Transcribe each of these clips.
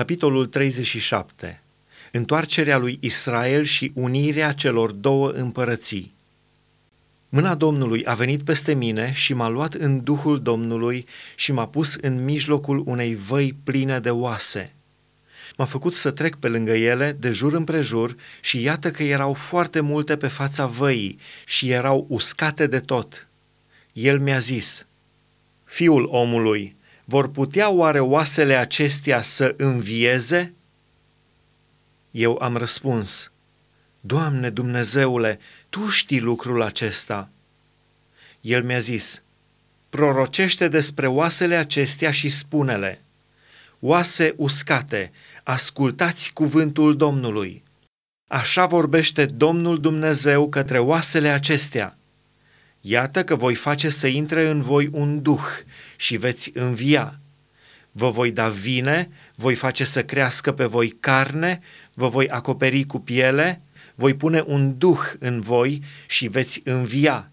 Capitolul 37. Întoarcerea lui Israel și unirea celor două împărății. Mâna Domnului a venit peste mine și m-a luat în Duhul Domnului și m-a pus în mijlocul unei văi pline de oase. M-a făcut să trec pe lângă ele, de jur împrejur, și iată că erau foarte multe pe fața văii și erau uscate de tot. El mi-a zis, Fiul omului, vor putea oare oasele acestea să învieze? Eu am răspuns, Doamne Dumnezeule, Tu știi lucrul acesta. El mi-a zis, prorocește despre oasele acestea și spune-le, oase uscate, ascultați cuvântul Domnului. Așa vorbește Domnul Dumnezeu către oasele acestea. Iată că voi face să intre în voi un duh și veți învia. Vă voi da vine, voi face să crească pe voi carne, vă voi acoperi cu piele, voi pune un duh în voi și veți învia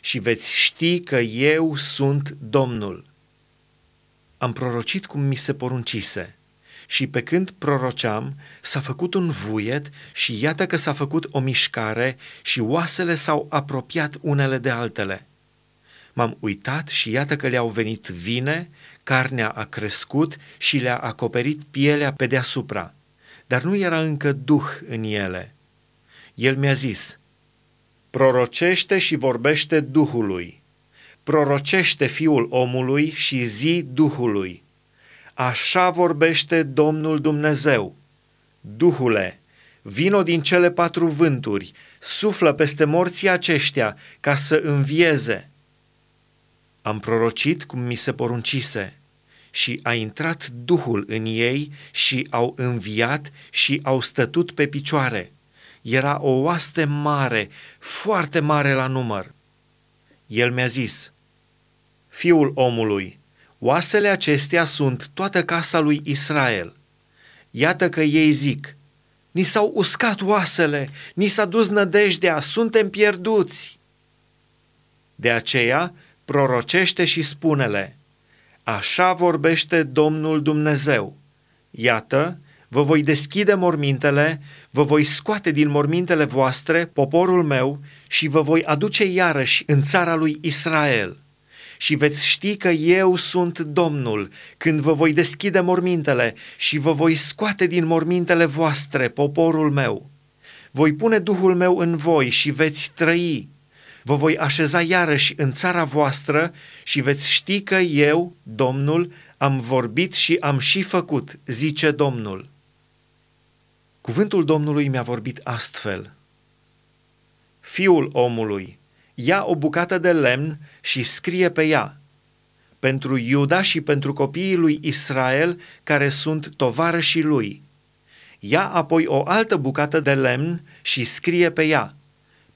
și veți ști că eu sunt Domnul. Am prorocit cum mi se poruncise și pe când proroceam, s-a făcut un vuiet și iată că s-a făcut o mișcare și oasele s-au apropiat unele de altele. M-am uitat și iată că le-au venit vine, carnea a crescut și le-a acoperit pielea pe deasupra, dar nu era încă duh în ele. El mi-a zis, prorocește și vorbește Duhului, prorocește Fiul omului și zi Duhului, Așa vorbește Domnul Dumnezeu. Duhule, vino din cele patru vânturi, suflă peste morții aceștia ca să învieze. Am prorocit cum mi se poruncise și a intrat Duhul în ei și au înviat și au stătut pe picioare. Era o oaste mare, foarte mare la număr. El mi-a zis, Fiul omului, Oasele acestea sunt toată casa lui Israel. Iată că ei zic, ni s-au uscat oasele, ni s-a dus nădejdea, suntem pierduți. De aceea, prorocește și spune-le, așa vorbește Domnul Dumnezeu. Iată, vă voi deschide mormintele, vă voi scoate din mormintele voastre, poporul meu, și vă voi aduce iarăși în țara lui Israel și veți ști că eu sunt Domnul, când vă voi deschide mormintele și vă voi scoate din mormintele voastre, poporul meu. Voi pune Duhul meu în voi și veți trăi. Vă voi așeza iarăși în țara voastră și veți ști că eu, Domnul, am vorbit și am și făcut, zice Domnul. Cuvântul Domnului mi-a vorbit astfel. Fiul omului, ia o bucată de lemn și scrie pe ea, pentru Iuda și pentru copiii lui Israel care sunt tovarășii lui. Ia apoi o altă bucată de lemn și scrie pe ea,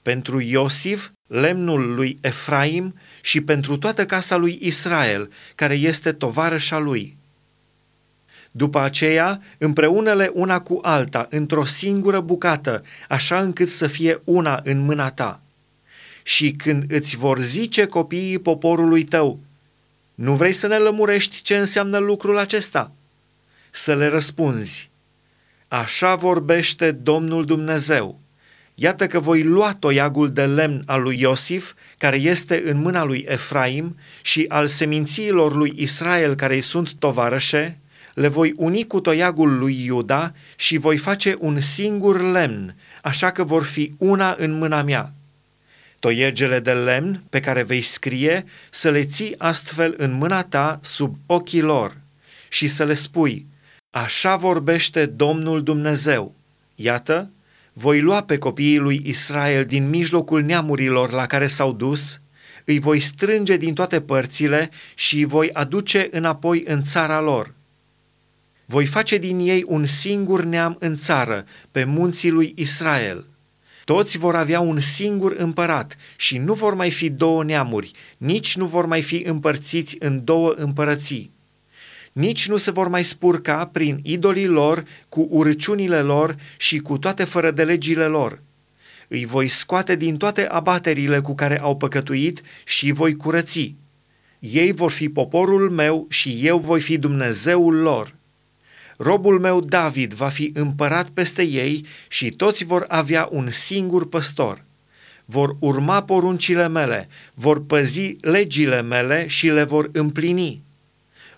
pentru Iosif, lemnul lui Efraim și pentru toată casa lui Israel, care este tovarășa lui. După aceea, împreunele una cu alta, într-o singură bucată, așa încât să fie una în mâna ta și când îți vor zice copiii poporului tău, nu vrei să ne lămurești ce înseamnă lucrul acesta? Să le răspunzi, așa vorbește Domnul Dumnezeu. Iată că voi lua toiagul de lemn al lui Iosif, care este în mâna lui Efraim, și al semințiilor lui Israel, care îi sunt tovarășe, le voi uni cu toiagul lui Iuda și voi face un singur lemn, așa că vor fi una în mâna mea toiegele de lemn pe care vei scrie, să le ții astfel în mâna ta sub ochii lor și să le spui, așa vorbește Domnul Dumnezeu. Iată, voi lua pe copiii lui Israel din mijlocul neamurilor la care s-au dus, îi voi strânge din toate părțile și îi voi aduce înapoi în țara lor. Voi face din ei un singur neam în țară, pe munții lui Israel – toți vor avea un singur împărat și nu vor mai fi două neamuri, nici nu vor mai fi împărțiți în două împărății. Nici nu se vor mai spurca prin idolii lor, cu urăciunile lor și cu toate fără de legile lor. Îi voi scoate din toate abaterile cu care au păcătuit și îi voi curăți. Ei vor fi poporul meu și eu voi fi Dumnezeul lor robul meu David va fi împărat peste ei și toți vor avea un singur păstor. Vor urma poruncile mele, vor păzi legile mele și le vor împlini.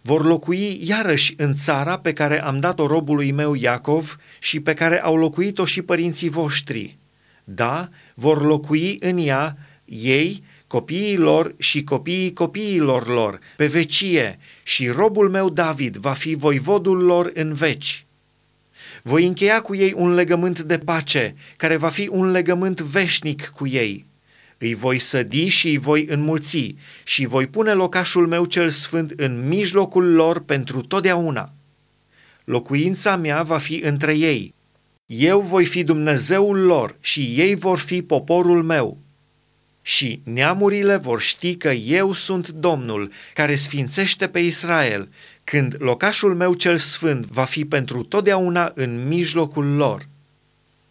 Vor locui iarăși în țara pe care am dat-o robului meu Iacov și pe care au locuit-o și părinții voștri. Da, vor locui în ea ei, copiii lor și copiii copiilor lor, pe vecie, și robul meu David va fi voivodul lor în veci. Voi încheia cu ei un legământ de pace, care va fi un legământ veșnic cu ei. Îi voi sădi și îi voi înmulți și voi pune locașul meu cel sfânt în mijlocul lor pentru totdeauna. Locuința mea va fi între ei. Eu voi fi Dumnezeul lor și ei vor fi poporul meu și neamurile vor ști că eu sunt Domnul, care sfințește pe Israel, când locașul meu cel sfânt va fi pentru totdeauna în mijlocul lor.